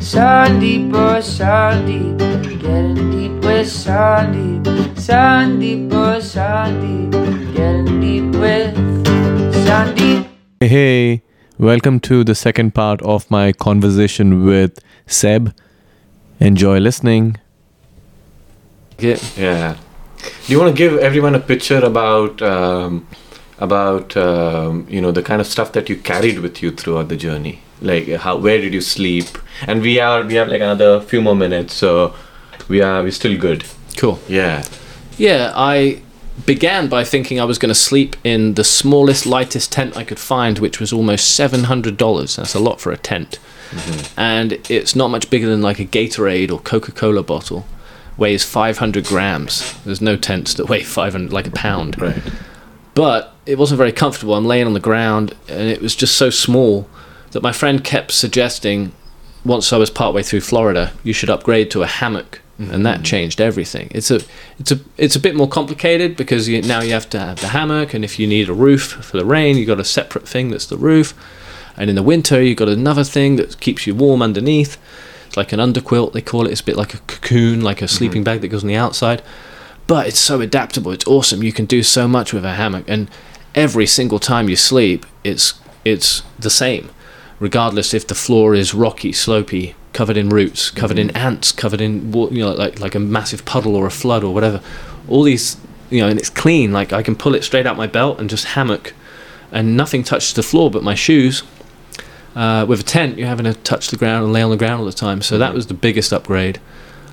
Sandeep, oh Sandeep, getting deep with Sandeep. Sandeep, oh Sandeep, getting deep with Sandeep. Hey, hey, welcome to the second part of my conversation with Seb. Enjoy listening. Yeah. yeah. Do you want to give everyone a picture about um, about um, you know the kind of stuff that you carried with you throughout the journey? Like how where did you sleep? And we are we have like another few more minutes, so we are we're still good. Cool. Yeah. Yeah, I began by thinking I was going to sleep in the smallest, lightest tent I could find, which was almost seven hundred dollars. That's a lot for a tent, Mm-hmm. and it's not much bigger than like a Gatorade or Coca Cola bottle. Weighs five hundred grams. There's no tents that weigh five hundred like a pound. Right. but it wasn't very comfortable. I'm laying on the ground, and it was just so small that my friend kept suggesting, once I was partway through Florida, you should upgrade to a hammock, and that mm-hmm. changed everything. It's a, it's a, it's a bit more complicated because you, now you have to have the hammock, and if you need a roof for the rain, you've got a separate thing that's the roof, and in the winter you've got another thing that keeps you warm underneath. It's like an underquilt they call it. It's a bit like a cocoon, like a mm-hmm. sleeping bag that goes on the outside but it's so adaptable. It's awesome. You can do so much with a hammock, and every single time you sleep, it's it's the same, regardless if the floor is rocky, slopey, covered in roots, covered in ants, covered in you know like like a massive puddle or a flood or whatever. All these you know, and it's clean. Like I can pull it straight out my belt and just hammock, and nothing touches the floor but my shoes. Uh, with a tent, you're having to touch the ground and lay on the ground all the time. So that was the biggest upgrade.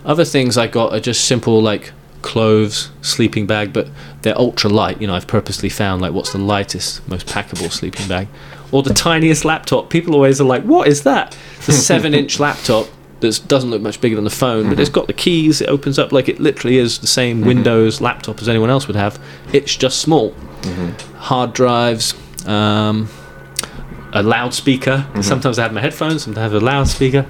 Other things I got are just simple like clothes, sleeping bag, but they're ultra light. You know, I've purposely found like what's the lightest, most packable sleeping bag, or the tiniest laptop. People always are like, "What is that?" It's a seven-inch laptop that doesn't look much bigger than the phone, but it's mm-hmm. got the keys. It opens up like it literally is the same mm-hmm. Windows laptop as anyone else would have. It's just small. Mm-hmm. Hard drives. Um, a loudspeaker. Sometimes I have my headphones, sometimes I have a loudspeaker.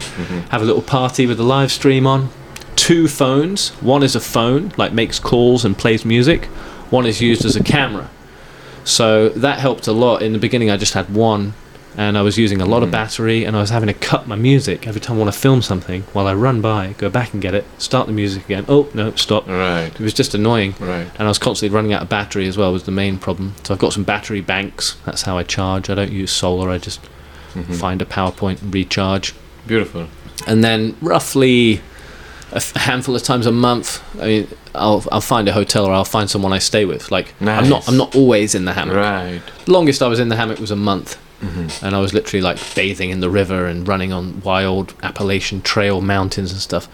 Have a little party with the live stream on. Two phones. One is a phone, like makes calls and plays music. One is used as a camera. So that helped a lot. In the beginning, I just had one, and I was using a lot of hmm. battery, and I was having to cut my music every time I want to film something. While I run by, go back and get it, start the music again. Oh no, stop. Right. It was just annoying Right. and I was constantly running out of battery as well was the main problem. So I've got some battery banks. That's how I charge. I don't use solar. I just mm-hmm. find a power point and recharge. Beautiful. And then roughly a f- handful of times a month, I mean, I'll I'll find a hotel or I'll find someone I stay with. Like I'm not I'm not always in the hammock. Right. Longest I was in the hammock was a month. Mm-hmm. And I was literally like bathing in the river and running on wild Appalachian Trail mountains and stuff.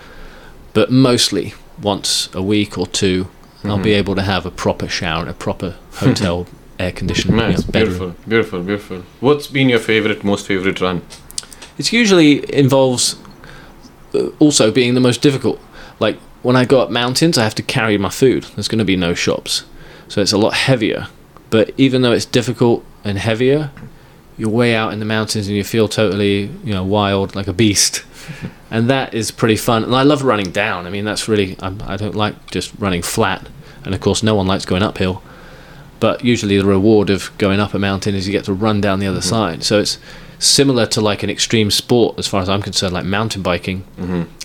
But mostly once a week or 2 I'll be mm-hmm. able to have a proper shower in a proper hotel air conditioned you know, Nice. Beautiful. Beautiful. Beautiful. What's been your favorite, most favorite run? It's usually involves also being the most difficult. Like when I go up mountains, I have to carry my food. There's going to be no shops, so it's a lot heavier. But even though it's difficult and heavier, you're way out in the mountains and you feel totally, you know, wild like a beast. and that is pretty fun. And I love running down. I mean, that's really I'm, I don't like just running flat. And of course, no one likes going uphill. But usually, the reward of going up a mountain is you get to run down the other mm-hmm. side. So it's similar to like an extreme sport, as far as I'm concerned, like mountain biking.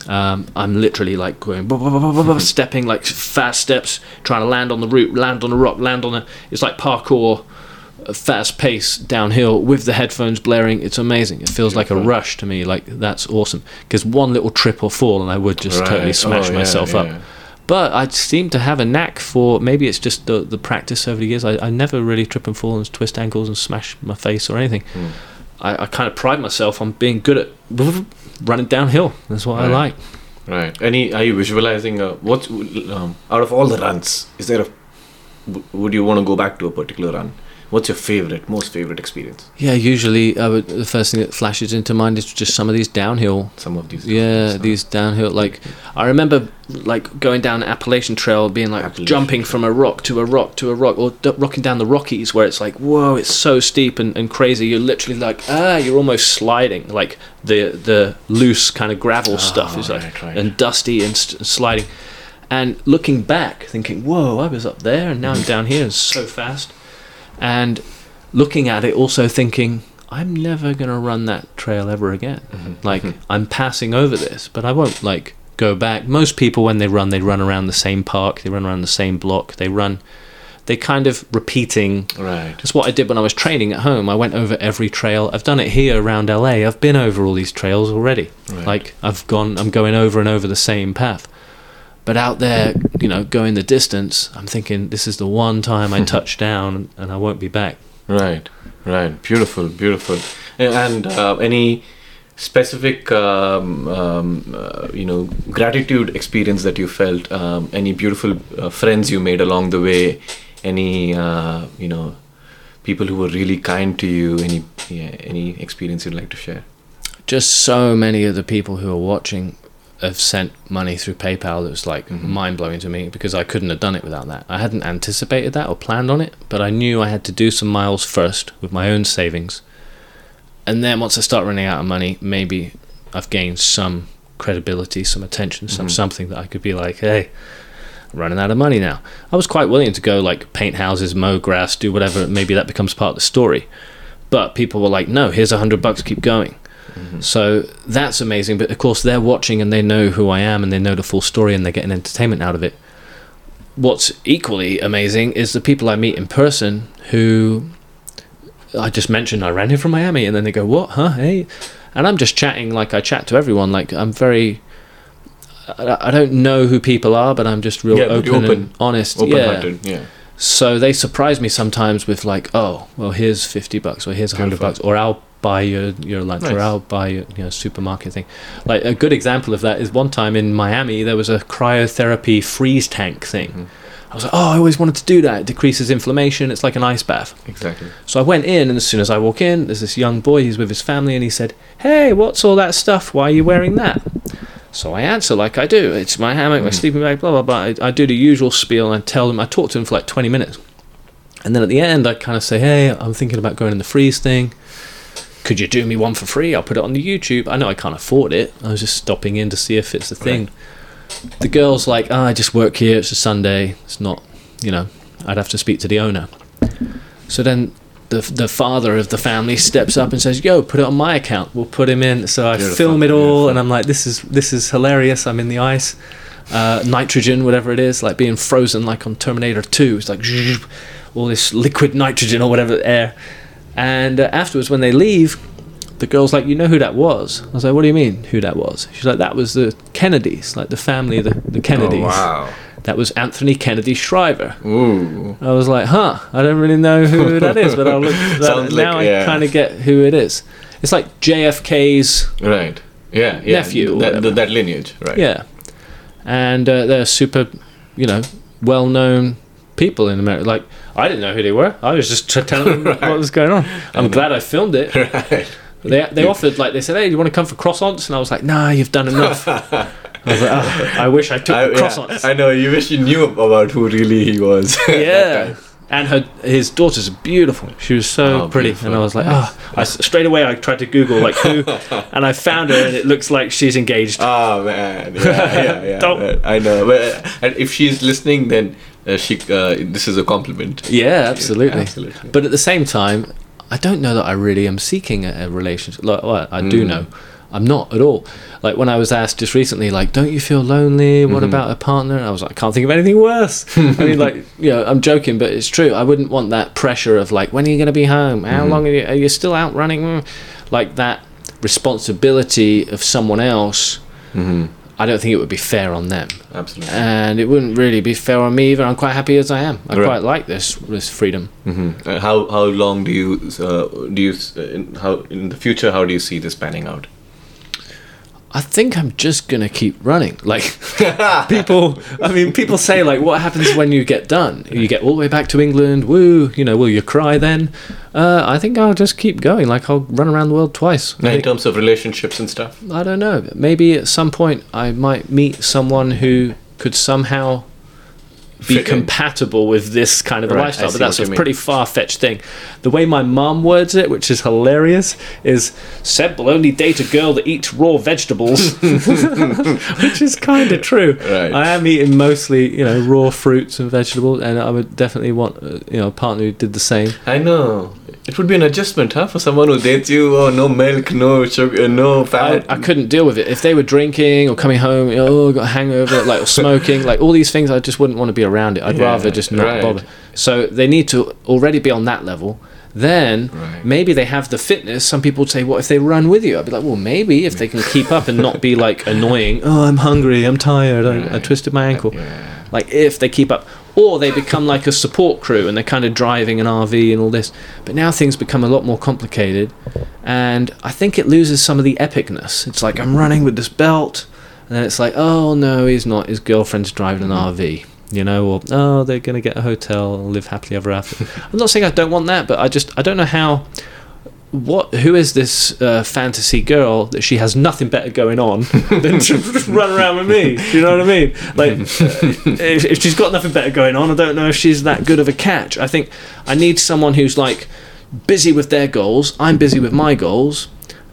Um, I'm literally like going, blah, blah, blah, stepping like fast steps, trying to land on the root, land on a rock, land on a. It's like parkour, fast pace downhill with the headphones blaring. It's amazing. It feels like a rush to me. Like that's awesome. Because one little trip or fall, and I would just totally smash Oh, yeah, myself yeah. up. But I seem to have a knack for maybe it's just the the practice over the years. I, I never really trip and fall and twist ankles and smash my face or anything. Hmm. I, I kind of pride myself on being good at running downhill. That's what I like. Right. Any? Are you visualizing? Uh, what um, out of all the runs? Is there a? w- Would you want to go back to a particular run? What's your favorite, most favorite experience? Yeah, usually I would, the first thing that flashes into mind is just some of these downhill. Some of these. Yeah, runs, these downhill. Like I remember, like going down an Appalachian Trail, being like Appalachian jumping from a rock to a rock to a rock, or d- rocking down the Rockies, where it's like, whoa, it's so steep and, and crazy. You're literally like, ah, you're almost sliding. Like the the loose kind of gravel stuff is like right, right. and dusty and st- sliding. And looking back, thinking, whoa, I was up there, and now I'm down here, and so fast. And looking at it, also thinking, I'm never gonna run that trail ever again. Mm-hmm. Like I'm passing over this, but I won't like go back. Most people when they run, they run around the same park, they run around the same block, they run. They kind of repeating. Right. That's what I did when I was training at home. I went over every trail. I've done it here around LA. I've been over all these trails already. Right. Like I've gone. I'm going over and over the same path. But out there, you know, going the distance, I'm thinking this is the one time I touch down and I won't be back. Right, right. Beautiful, beautiful. And uh, any specific, um, um, uh, you know, gratitude experience that you felt? Um, any beautiful uh, friends you made along the way? Any, uh, you know, people who were really kind to you? Any, yeah, any experience you'd like to share? Just so many of the people who are watching have sent money through PayPal that was like mind blowing to me because I couldn't have done it without that. I hadn't anticipated that or planned on it, but I knew I had to do some miles first with my own savings. And then once I start running out of money, maybe I've gained some credibility, some attention, some Mhm. something that I could be like, hey, I'm running out of money now. I was quite willing to go like paint houses, mow grass, do whatever. Maybe that becomes part of the story. But people were like, no, here's a hundred bucks, keep going. So that's amazing. But of course, they're watching and they know who I am and they know the full story and they're getting entertainment out of it. What's equally amazing is the people I meet in person who I just mentioned I ran here from Miami and then they go, What? Huh? Hey. And I'm just chatting like I chat to everyone. Like I'm very. I don't know who people are, but I'm just real Yeah, open, open. and honest. yeah. Open-hearted. Yeah. So they surprise me sometimes with like, oh, well, here's fifty bucks, or here's a hundred bucks, or I'll buy your your lunch, or Nice. Buy your you know supermarket thing. Like a good example of that is one time in Miami there was a cryotherapy freeze tank thing. Mhm. I was like, oh, I always wanted to do that. It decreases inflammation. It's like an ice bath. Exactly. So I went in, and as soon as I walk in, there's this young boy. He's with his family, and he said, "Hey, what's all that stuff? Why are you wearing that?" So I answer like I do. It's my hammock, my Mhm. sleeping bag, blah blah blah. I, I do the usual spiel, and I tell them. I talk to them for like 20 minutes, and then at the end, I kind of say, "Hey, I'm thinking about going in the freeze thing. Could you do me one for free? I'll put it on the YouTube. I know I can't afford it. I was just stopping in to see if it's a thing." The girl's like, oh, "I just work here. It's a Sunday. It's not, you know. I'd have to speak to the owner." So then the the father of the family steps up and says, "Yo, put it on my account. We'll put him in." So I Beautiful, film it all, beautiful. and I'm like, "This is this is hilarious. I'm in the ice, uh, nitrogen, whatever it is, like being frozen, like on Terminator Two. It's like all this liquid nitrogen or whatever air." And uh, afterwards, when they leave, the girl's like, "You know who that was?" I was like, "What do you mean, who that was?" She's like, "That was the Kennedys, like the family, of the the Kennedys. Oh, wow. That was Anthony Kennedy Shriver." Ooh. I was like, huh, I don't really know who that is, but I'll look that, Sounds like- now yeah. I kind of get who it is. It's like JFK's, Right. Yeah. Yeah. Nephew That, that lineage. Right. yeah. And uh, they're super, you know, well known people in America. Like, I didn't know who they were. I was just telling them what was going on. I'm glad I filmed it. Right. They, they offered, like, they said, hey, do you want to come for croissants? And I was like, nah, you've done enough. I was like, oh, I wish I took I, the yeah, croissants. I know. You wish you knew about who really he was. yeah. And her, his daughter's beautiful. She was so Oh, pretty, beautiful. and I was like, oh. I straight away I tried to Google like who, and I found her, and it looks like she's engaged. Oh man, yeah, yeah, yeah. I know. But and if she's listening, then uh, she. Uh, this is a compliment. yeah, absolutely. absolutely. But at the same time, I don't know that I really am seeking a, a relationship. Like, well, I do Mm. know, I'm not at all. Like when I was asked just recently, like, don't you feel lonely? What Mhm. about a partner? And I was like, I can't think of anything worse. I mean, like, you know, I'm joking, but it's true. I wouldn't want that pressure of like, when are you going to be home? How Mhm. long are you, are you still out running? Mm. Like that responsibility of someone else. hmm I don't think it would be fair on them, Absolutely. and it wouldn't really be fair on me either. I'm quite happy as I am. I Right. quite like this this freedom. hmm Uh, how how long do you uh, do you uh, in, how in the future? How do you see this panning out? I think I'm just gonna keep running. Like people, I mean, people say like, what happens when you get done? You get all the way back to England. Woo! You know, will you cry then? Uh, I think I'll just keep going. Like I'll run around the world twice. In think- terms of relationships and stuff. I don't know. Maybe at some point I might meet someone who could somehow be compatible with this kind of a Right, lifestyle. But that's a pretty far fetched thing. The way my mom words it, which is hilarious, is Seb will only date a girl that eats raw vegetables, which is kind of true. Right. I am eating mostly, you know, raw fruits and vegetables, and I would definitely want, uh, you know, a partner who did the same. I know. It would be an adjustment, huh, for someone who dates you. Oh, no milk, no sugar, no I, fat. I couldn't deal with it. If they were drinking or coming home, you oh, got a hangover, like or smoking, like all these things, I just wouldn't want to be around it. I'd Yeah, rather just not right. bother. So they need to already be on that level. Then Right. maybe they have the fitness. Some people would say, "What if they run with you?" I'd be like, "Well, maybe if they can keep up and not be like annoying. Oh, I'm hungry. I'm tired. I, I twisted my ankle. Yeah. Like if they keep up, or they become like a support crew and they're kind of driving an RV and all this. But now things become a lot more complicated, and I think it loses some of the epicness. It's like I'm running with this belt, and then it's like, oh no, he's not. His girlfriend's driving an RV. You know, or oh, they're gonna get a hotel live happily ever after. I'm not saying I don't want that, but I just I don't know how. What? Who is this uh, fantasy girl that she has nothing better going on than to run around with me? Do you know what I mean? Like, if, if she's got nothing better going on, I don't know if she's that good of a catch. I think I need someone who's like busy with their goals. I'm busy with my goals.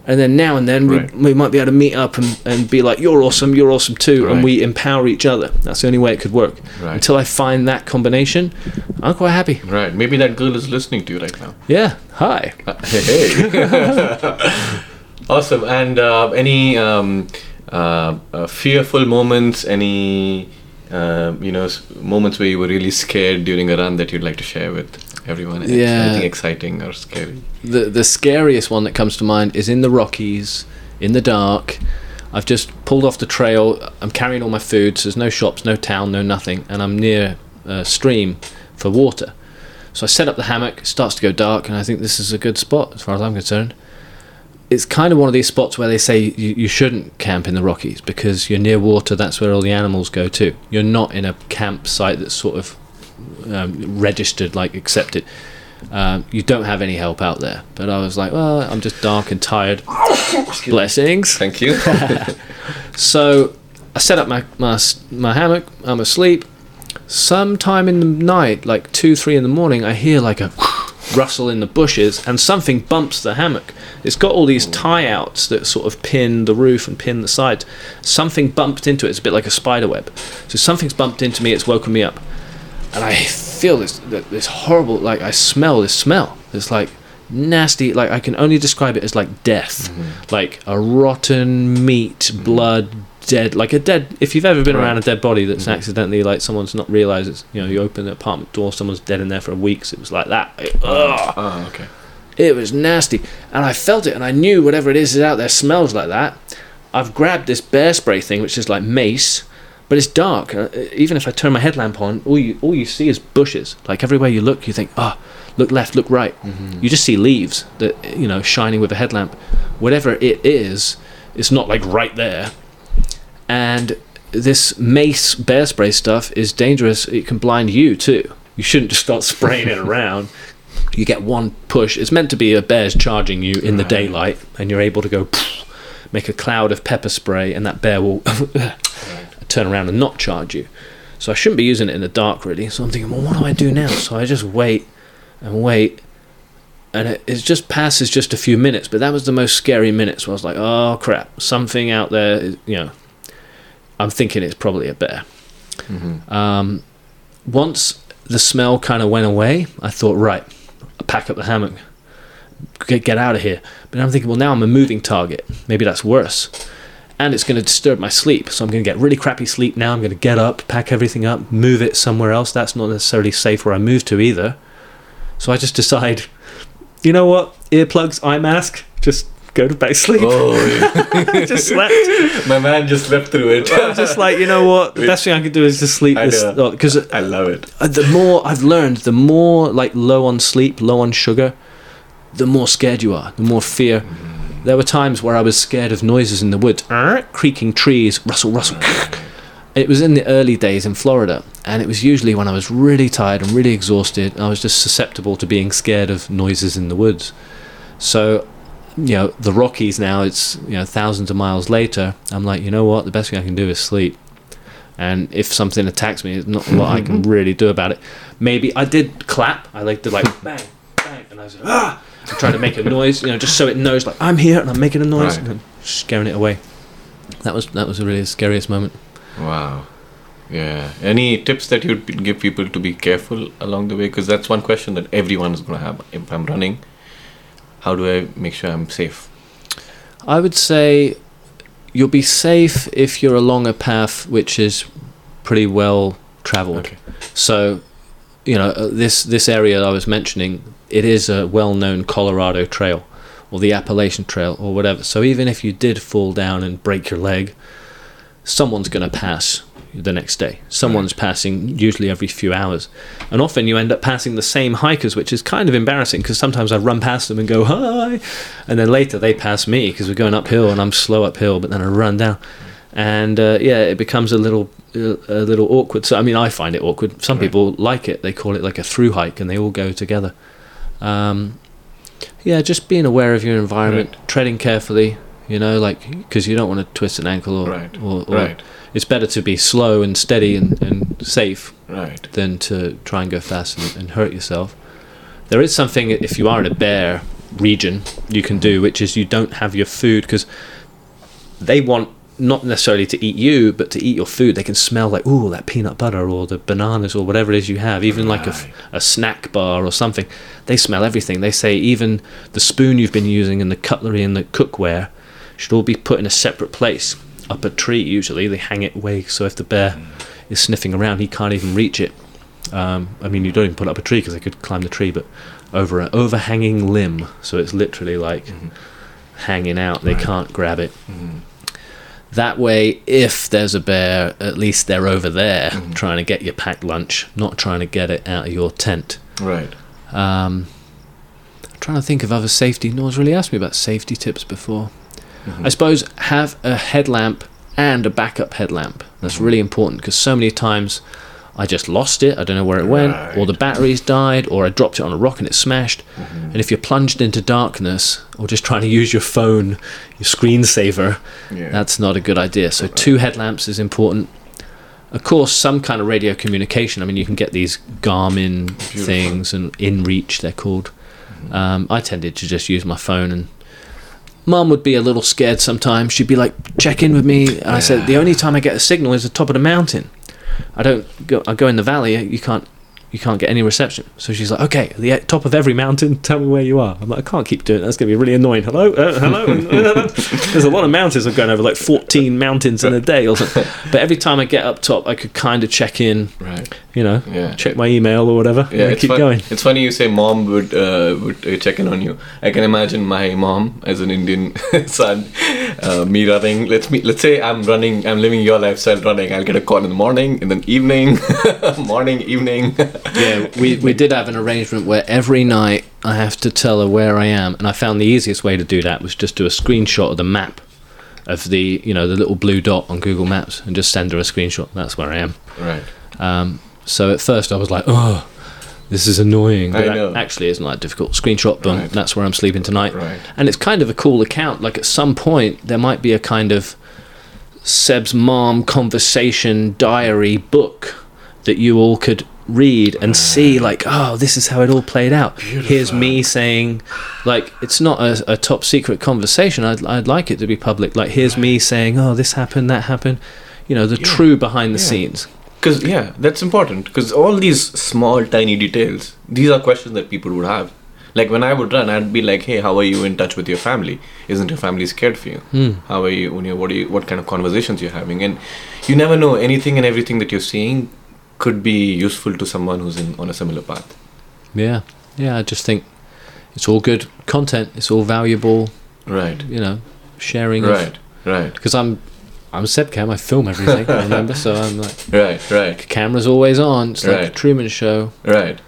And then now and then Right. we, we might be able to meet up and, and be like, you're awesome, you're awesome too. And we empower each other. That's the only way it could work. Right. Until I find that combination, I'm quite happy. Right. Maybe that girl is listening to you right now. Yeah. Hi. Uh, hey. hey. awesome. And uh, any um, uh, uh, fearful moments? Any um you know moments where you were really scared during a run that you'd like to share with everyone? Yeah. Anything exciting or scary? the the scariest one that comes to mind is in the Rockies, in the dark. I've just pulled off the trail. I'm carrying all my food. So there's no shops, no town, no nothing, and I'm near a stream for water. So I set up the hammock. It starts to go dark, and I think this is a good spot as far as I'm concerned. It's kind of one of these spots where they say you, you shouldn't camp in the Rockies because you're near water. That's where all the animals go to. You're not in a campsite that's sort of um, registered, like accepted. Um, you don't have any help out there. But I was like, well, I'm just dark and tired. Blessings. Thank you. So I set up my, my my hammock. I'm asleep. Sometime in the night, like two, three in the morning, I hear like a rustle in the bushes, and something bumps the hammock. It's got all these tie outs that sort of pin the roof and pin the sides. Something bumped into it. It's a bit like a spider web. So something's bumped into me. It's woken me up, and I feel this this horrible. Like I smell this smell. It's like nasty. Like I can only describe it as like death, mm-hmm. like a rotten meat, mm-hmm. blood, dead. Like a dead. If you've ever been Right. around a dead body that's mm-hmm. accidentally like someone's not realised it's you know you open the apartment door, someone's dead in there for weeks. It was like that. It- ah, ugh. oh, okay. It was nasty, and I felt it, and I knew whatever it is is out there smells like that. I've grabbed this bear spray thing, which is like mace, but it's dark. Uh, uh even if I turn my headlamp on, all you all you see is bushes. Like everywhere you look, you think, ah, look left, look right. Mm-hmm. You just see leaves that you know shining with a headlamp. Whatever it is, it's not like right there. And this mace bear spray stuff is dangerous. It can blind you too. You shouldn't just start spraying it around. You get one push. It's meant to be a bear's charging you in the daylight, and you're able to go make a cloud of pepper spray, and that bear will turn around and not charge you. So I shouldn't be using it in the dark, really. So I'm thinking, well, what do I do now? So I just wait and wait, and it, it just passes just a few minutes. But that was the most scary minutes. Where I was like, oh crap, something out there. Is, you know, I'm thinking it's probably a bear. Mm-hmm. Um, once the smell kind of went away, I thought, right, I'll pack up the hammock, get, get out of here. But I'm thinking, well, now I'm a moving target. Maybe that's worse. And it's going to disturb my sleep. So I'm going to get really crappy sleep now. I'm going to get up, pack everything up, move it somewhere else. That's not necessarily safe where I move to either. So I just decide, you know what? Earplugs, eye mask, just go to bed sleep. Oh, yeah. just slept. my man just slept through it. I'm just like, you know what? The best thing I can do is just sleep I because I love it. uh, the more I've learned, the more like low on sleep, low on sugar, the more scared you are, the more fear. There were times where I was scared of noises in the woods, creaking trees, rustle, rustle. It was in the early days in Florida, and it was usually when I was really tired and really exhausted. I was just susceptible to being scared of noises in the woods. So, you know, the Rockies now, it's, you know, thousands of miles later, I'm like, you know what? The best thing I can do is sleep. And if something attacks me, it's not a lot I can really do about it. Maybe I did clap. I like to like bang, bang, and I was like, ah, I'm trying to make a noise, you know, just so it knows like I'm here and I'm making a noise Right. and then scaring it away. That was that was a really the scariest moment. Wow. Yeah. Any tips that you'd give people to be careful along the way? Because that's one question that everyone is going to have. If I'm running, how do I make sure I'm safe? I would say you'll be safe if you're along a path which is pretty well traveled. Okay. So, you know, uh, this this area I was mentioning, it is a well-known Colorado trail or the Appalachian Trail or whatever. So even if you did fall down and break your leg, someone's going to pass the next day. Someone's passing usually every few hours. And often you end up passing the same hikers, which is kind of embarrassing because sometimes I run past them and go, hi. And then later they pass me because we're going uphill and I'm slow uphill, but then I run down. And uh, yeah, it becomes a little a little awkward. So I mean, I find it awkward. Some Right. people like it. They call it like a through hike, and they all go together. Um, yeah, just being aware of your environment, treading carefully. You know, like because you don't want to twist an ankle or, Right. or, or Right. it's better to be slow and steady and, and safe Right. than to try and go fast and, and hurt yourself. There is something if you are in a bear region you can do, which is you don't have your food because they want not necessarily to eat you, but to eat your food. They can smell like ooh that peanut butter or the bananas or whatever it is you have, even like a, Right. a snack bar or something. They smell everything. They say even the spoon you've been using and the cutlery and the cookware should all be put in a separate place up a tree. Usually they hang it away so if the bear is sniffing around, he can't even reach it. Um, I mean, you don't even put it up a tree because they could climb the tree, but over an overhanging limb, so it's literally like hanging out. They Right. can't grab it. Mhm. That way, if there's a bear, at least they're over there Mhm. trying to get your packed lunch, not trying to get it out of your tent. Right. Um, I'm trying to think of other safety. No one's really asked me about safety tips before. Mhm. I suppose have a headlamp and a backup headlamp. That's Mhm. really important because so many times I just lost it. I don't know where it went, or the batteries died, or I dropped it on a rock and it smashed. Mhm. And if you're plunged into darkness or just trying to use your phone, your screensaver, Yeah. that's not a good idea. So two headlamps is important. Of course, some kind of radio communication. I mean, you can get these Garmin Beautiful. things and InReach, they're called. Um, I tended to just use my phone, and Mum would be a little scared sometimes. She'd be like, "Check in with me," and I said, "The only time I get a signal is the top of the mountain. I don't go. I go in the valley. You can't." You can't get any reception. So she's like, okay, at the top of every mountain, tell me where you are. I'm like, I can't keep doing that. That's going to be really annoying. Hello? Uh, hello? There's a lot of mountains. I'm going over like 14 mountains in a day or something. But every time I get up top, I could kind of check in, Right. you know, Yeah. check my email or whatever, Yeah, and it's keep fun- going. It's funny you say mom would uh, would uh, check in on you. I can imagine my mom as an Indian son, uh, me running. Let's me let's say I'm running. I'm living your lifestyle running. I'll get a call in the morning, in the evening, morning, evening. Yeah, we, we did have an arrangement where every night I have to tell her where I am, and I found the easiest way to do that was just do a screenshot of the map of the you know the little blue dot on Google Maps and just send her a screenshot. That's where I am. right. Um, so at first I was like, oh, this is annoying. But I know. actually, it's not that difficult. Screenshot, boom, Right. that's where I'm sleeping tonight. Right. And it's kind of a cool account. Like at some point, there might be a kind of Seb's mom conversation diary book that you all could read and see, like, oh, this is how it all played out. Here's me saying, like, it's not a, a top secret conversation. I'd, I'd like it to be public. Like, here's me saying, oh, this happened, that happened. You know, the Yeah. true behind the Yeah. scenes. Because yeah, that's important. Because all these small, tiny details, these are questions that people would have. Like when I would run, I'd be like, "Hey, how are you in touch with your family? Isn't your family scared for you? Hmm. How are you? When you what are you? What kind of conversations you're having? And you never know. Anything and everything that you're seeing could be useful to someone who's in on a similar path. Yeah, yeah. I just think it's all good content. It's all valuable. Right. You know, sharing. Right. Right. Because I'm, I'm Sebcam. I film everything. I remember, so I'm like, Right. Right. camera's always on. It's like a Right. Truman Show. Right.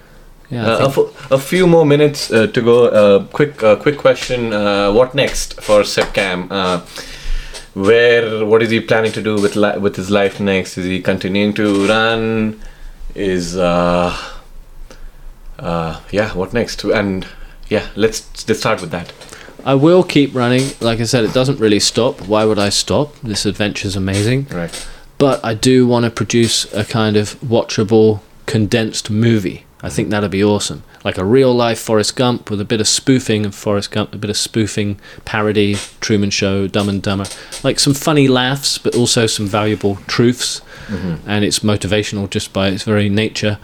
Yeah. Uh, a, f- a few more minutes uh, to go. Uh, quick, uh, quick question. Uh, what next for Sebcam? Where? What is he planning to do with li- with his life next? Is he continuing to run? Is uh, uh, yeah. What next? And yeah, let's let's start with that. I will keep running. Like I said, it doesn't really stop. Why would I stop? This adventure's amazing. Right. But I do want to produce a kind of watchable, condensed movie. I think that'd be awesome. Like a real life Forrest Gump with a bit of spoofing of Forrest Gump, a bit of spoofing, parody, Truman Show, Dumb and Dumber. Like some funny laughs, but also some valuable truths. Mm-hmm. And it's motivational just by its very nature.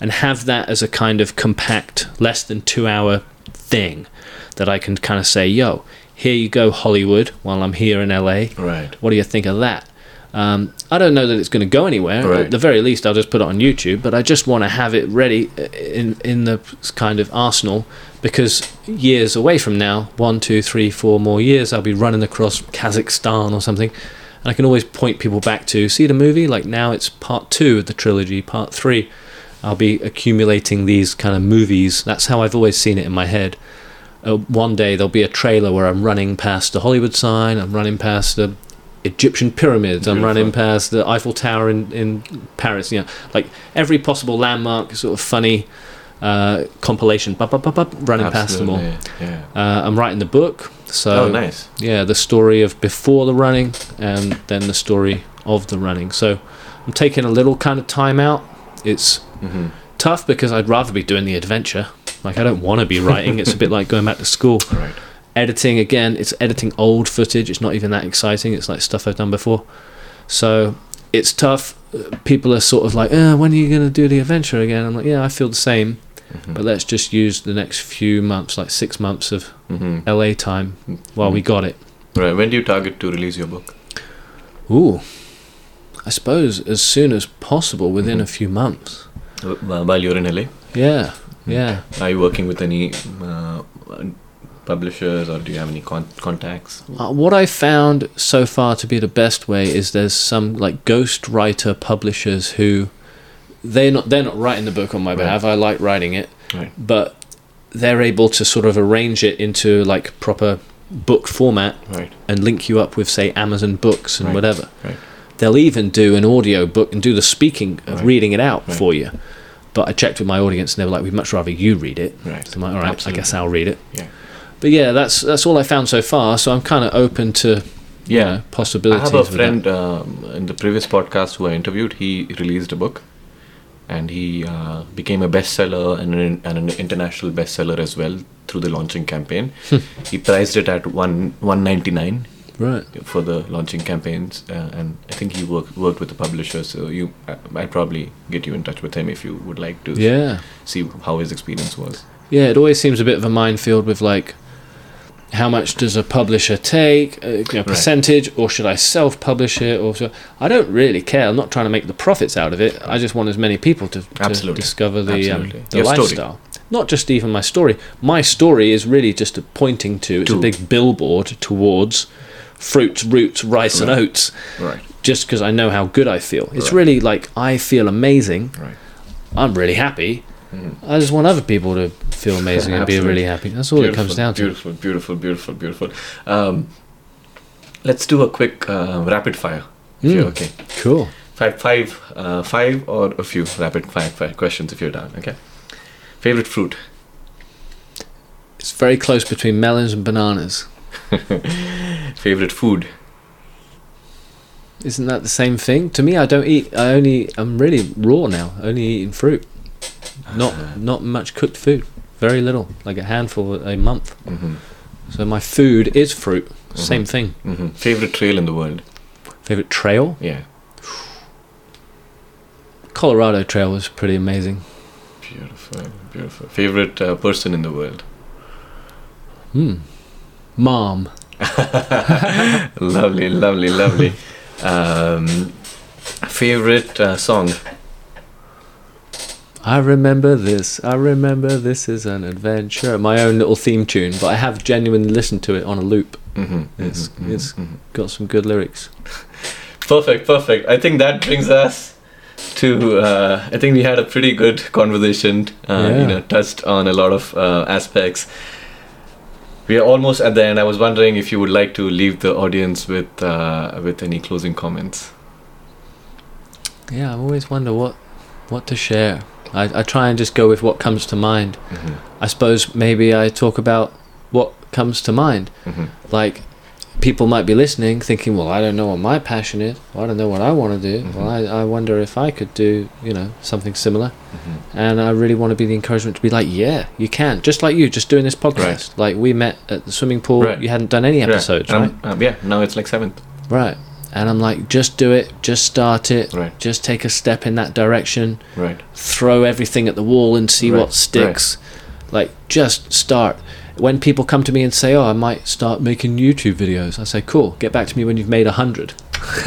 And have that as a kind of compact, less than two hour thing that I can kind of say, yo, here you go, Hollywood, while I'm here in LA. Right. What do you think of that? Um, I don't know that it's going to go anywhere. Right. At the very least, I'll just put it on YouTube. But I just want to have it ready uh, in in the kind of arsenal because years away from now, one, two, three, four more years, I'll be running across Kazakhstan or something, and I can always point people back to see the movie. Like now, it's part two of the trilogy. Part three, I'll be accumulating these kind of movies. That's how I've always seen it in my head. Uh, one day there'll be a trailer where I'm running past the Hollywood sign, I'm running past the Egyptian pyramids, I'm running past the Eiffel Tower in, in Paris, you know, like every possible landmark, sort of funny uh, compilation, bup, bup, bup, bup, running past them all. Yeah. Uh, I'm writing the book, so oh, nice. yeah, the story of before the running and then the story of the running. So I'm taking a little kind of time out. It's hmm tough because I'd rather be doing the adventure. Like I don't want to be writing. It's a bit like going back to school. Right. Editing again, it's editing old footage. It's not even that exciting. It's like stuff I've done before. So it's tough. People are sort of like, uh, when are you going to do the adventure again? I'm like, yeah, I feel the same. Mhm. But let's just use the next few months, like six months of Mhm. LA time while we got it. Right. When do you target to release your book? Ooh, I suppose as soon as possible within a few months. Uh, While you're in LA, Yeah, yeah. are you working with any uh, publishers or do you have any con- contacts? Uh, what I found so far to be the best way is there's some like ghost writer publishers who they're not they're not writing the book on my Right. behalf. I like writing it, Right. but they're able to sort of arrange it into like proper book format Right. and link you up with say Amazon Books and Right. whatever. Right. They'll even do an audio book and do the speaking of Right. reading it out Right. for you. But I checked with my audience and they were like, "We'd much rather you read it." Right. So I'm like, "All right, Absolutely. I guess I'll read it." Yeah. But yeah, that's that's all I found so far. So I'm kind of open to Yeah. know, I have a friend um, in the previous podcast who I interviewed. He released a book, and he uh, became a bestseller and an, and an international bestseller as well through the launching campaign. Hmm. he priced it at one one ninety nine Right. for the launching campaigns, uh, and I think he worked worked with the publisher. So you, I, I'd probably get you in touch with him if you would like to Yeah. see how his experience was. Yeah. It always seems a bit of a minefield with like, how much does a publisher take? a you know, percentage, or should I self-publish it? Or should, I don't really care. I'm not trying to make the profits out of it. I just want as many people to, to discover the um, the Your story. lifestyle. Not just even my story. My story is really just a pointing to. It's a big billboard towards fruits, roots, rice, and oats. Right. Just because I know how good I feel. It's Right. really like I feel amazing. Right. I'm really happy. Mhm. I just want other people to feel amazing and be really happy. That's all it comes down to. Beautiful, beautiful, beautiful, beautiful. Um, let's do a quick uh, rapid fire. If you're Mm. okay. Cool. Five, five, uh, five or a few rapid fire, fire questions if you're down. Okay. Favorite fruit. It's very close between melons and bananas. Favorite food. Isn't that the same thing? To me, I don't eat. I only. I'm really raw now. Only eating fruit. Not not much cooked food. Very little, like a handful a month. hmm So my food is fruit. Same thing. hmm Favorite trail in the world. Favorite trail? Yeah. Colorado Trail was pretty amazing. Beautiful, beautiful. Favorite uh, person in the world. Hmm. Mom. lovely, lovely, lovely. Um, favorite uh, song. I remember this. I remember this is an adventure. My own little theme tune, but I have genuinely listened to it on a loop. hmm It's it's got some good lyrics. Perfect, perfect. I think that brings us to. Uh, I think we had a pretty good conversation. Uh, Yeah. You know, touched on a lot of uh, aspects. We are almost at the end. I was wondering if you would like to leave the audience with uh, with any closing comments. Yeah, I always wonder what what to share. I, I try and just go with what comes to mind. hmm I suppose maybe I talk about what comes to mind. hmm Like people might be listening, thinking, "Well, I don't know what my passion is. Well, I don't know what I want to do. Mhm. Well, I, I wonder if I could do you know something similar." hmm And I really want to be the encouragement to be like, "Yeah, you can." Just like you, just doing this podcast. Like we met at the swimming pool. Right. You hadn't done any episodes, right? Um, um, yeah. Now it's like seventh. Right. And I'm like, just do it. Just start it. Right. Just take a step in that direction. Right. throw everything at the wall and see Right, what sticks. Like, just start. When people come to me and say, "Oh, I might start making YouTube videos," I say, "Cool, get back to me when you've made a hundred.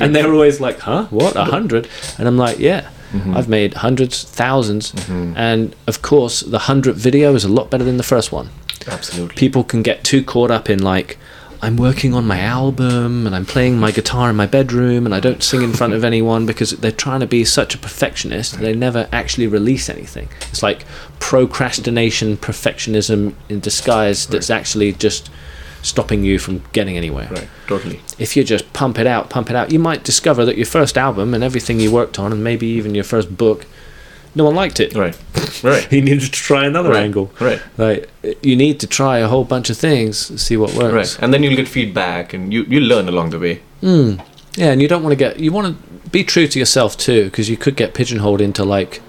and they're always like, "Huh? What? A hundred? And I'm like, "Yeah, mm-hmm. I've made hundreds, 1000s mm-hmm. and of course, the hundredth video is a lot better than the first one. Absolutely. People can get too caught up in like, I'm working on my album and I'm playing my guitar in my bedroom and I don't sing in front of anyone because they're trying to be such a perfectionist. They never actually release anything. It's like procrastination, perfectionism in disguise that's actually just stopping you from getting anywhere. Right. Totally. If you just pump it out, pump it out, you might discover that your first album and everything you worked on and maybe even your first book, no one liked it. Right. Right. he needed to try another Right. angle. Right. Like you need to try a whole bunch of things, see what works. Right. And then you'll get feedback, and you you learn along the way. Mm. Yeah, and you don't want to get you want to be true to yourself too, because you could get pigeonholed into like.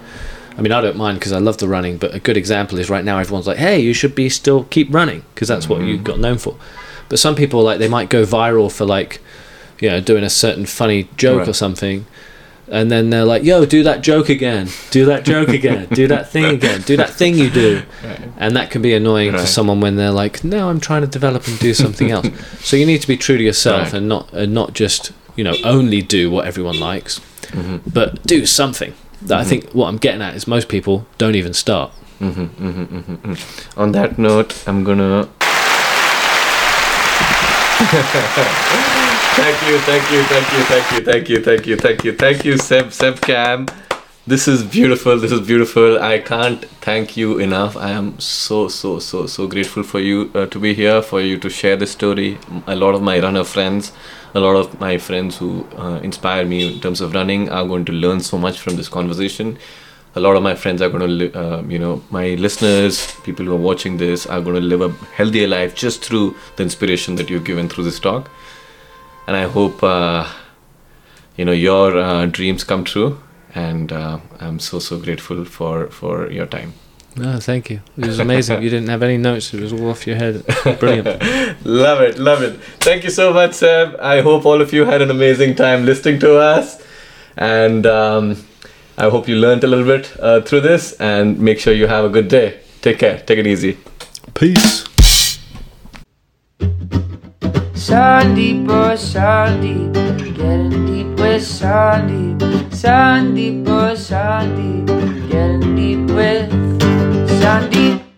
I mean, I don't mind because I love the running, but a good example is right now everyone's like, "Hey, you should be still keep running because that's what you got known for." But some people like they might go viral for like, you know, doing a certain funny joke or something, and then they're like, "Yo, do that joke again, do that joke again, do that thing again, do that thing you do," and that can be annoying to Right. someone when they're like, "No, I'm trying to develop and do something else." so you need to be true to yourself Right. and not and not just you know only do what everyone likes, Mm-hmm. but do something. That I think what I'm getting at is most people don't even start. Mm-hmm, mm-hmm, mm-hmm, mm. On that note, I'm gonna. thank you, thank you, thank you, thank you, thank you, thank you, thank you, thank you, Seb, Seb Cam. This is beautiful. This is beautiful. I can't thank you enough. I am so, so, so, so grateful for you uh, to be here, for you to share this story. A lot of my runner friends, a lot of my friends who uh, inspire me in terms of running are going to learn so much from this conversation a lot of my friends are going to uh, you know my listeners people who are watching this are going to live a healthier life just through the inspiration that you've given through this talk and i hope uh, you know your uh, dreams come true and uh, i'm so so grateful for for your time No, thank you. It was amazing. you didn't have any notes. It was all off your head. Brilliant. love it love it thank you so much seb i hope all of you had an amazing time listening to us and um, i hope you learned a little bit uh, through this and make sure you have a good day take care take it easy Peace. Sandeep, oh Sandeep, getting deep with Sandeep. Sandeep, oh Sandeep, getting deep with Sandeep.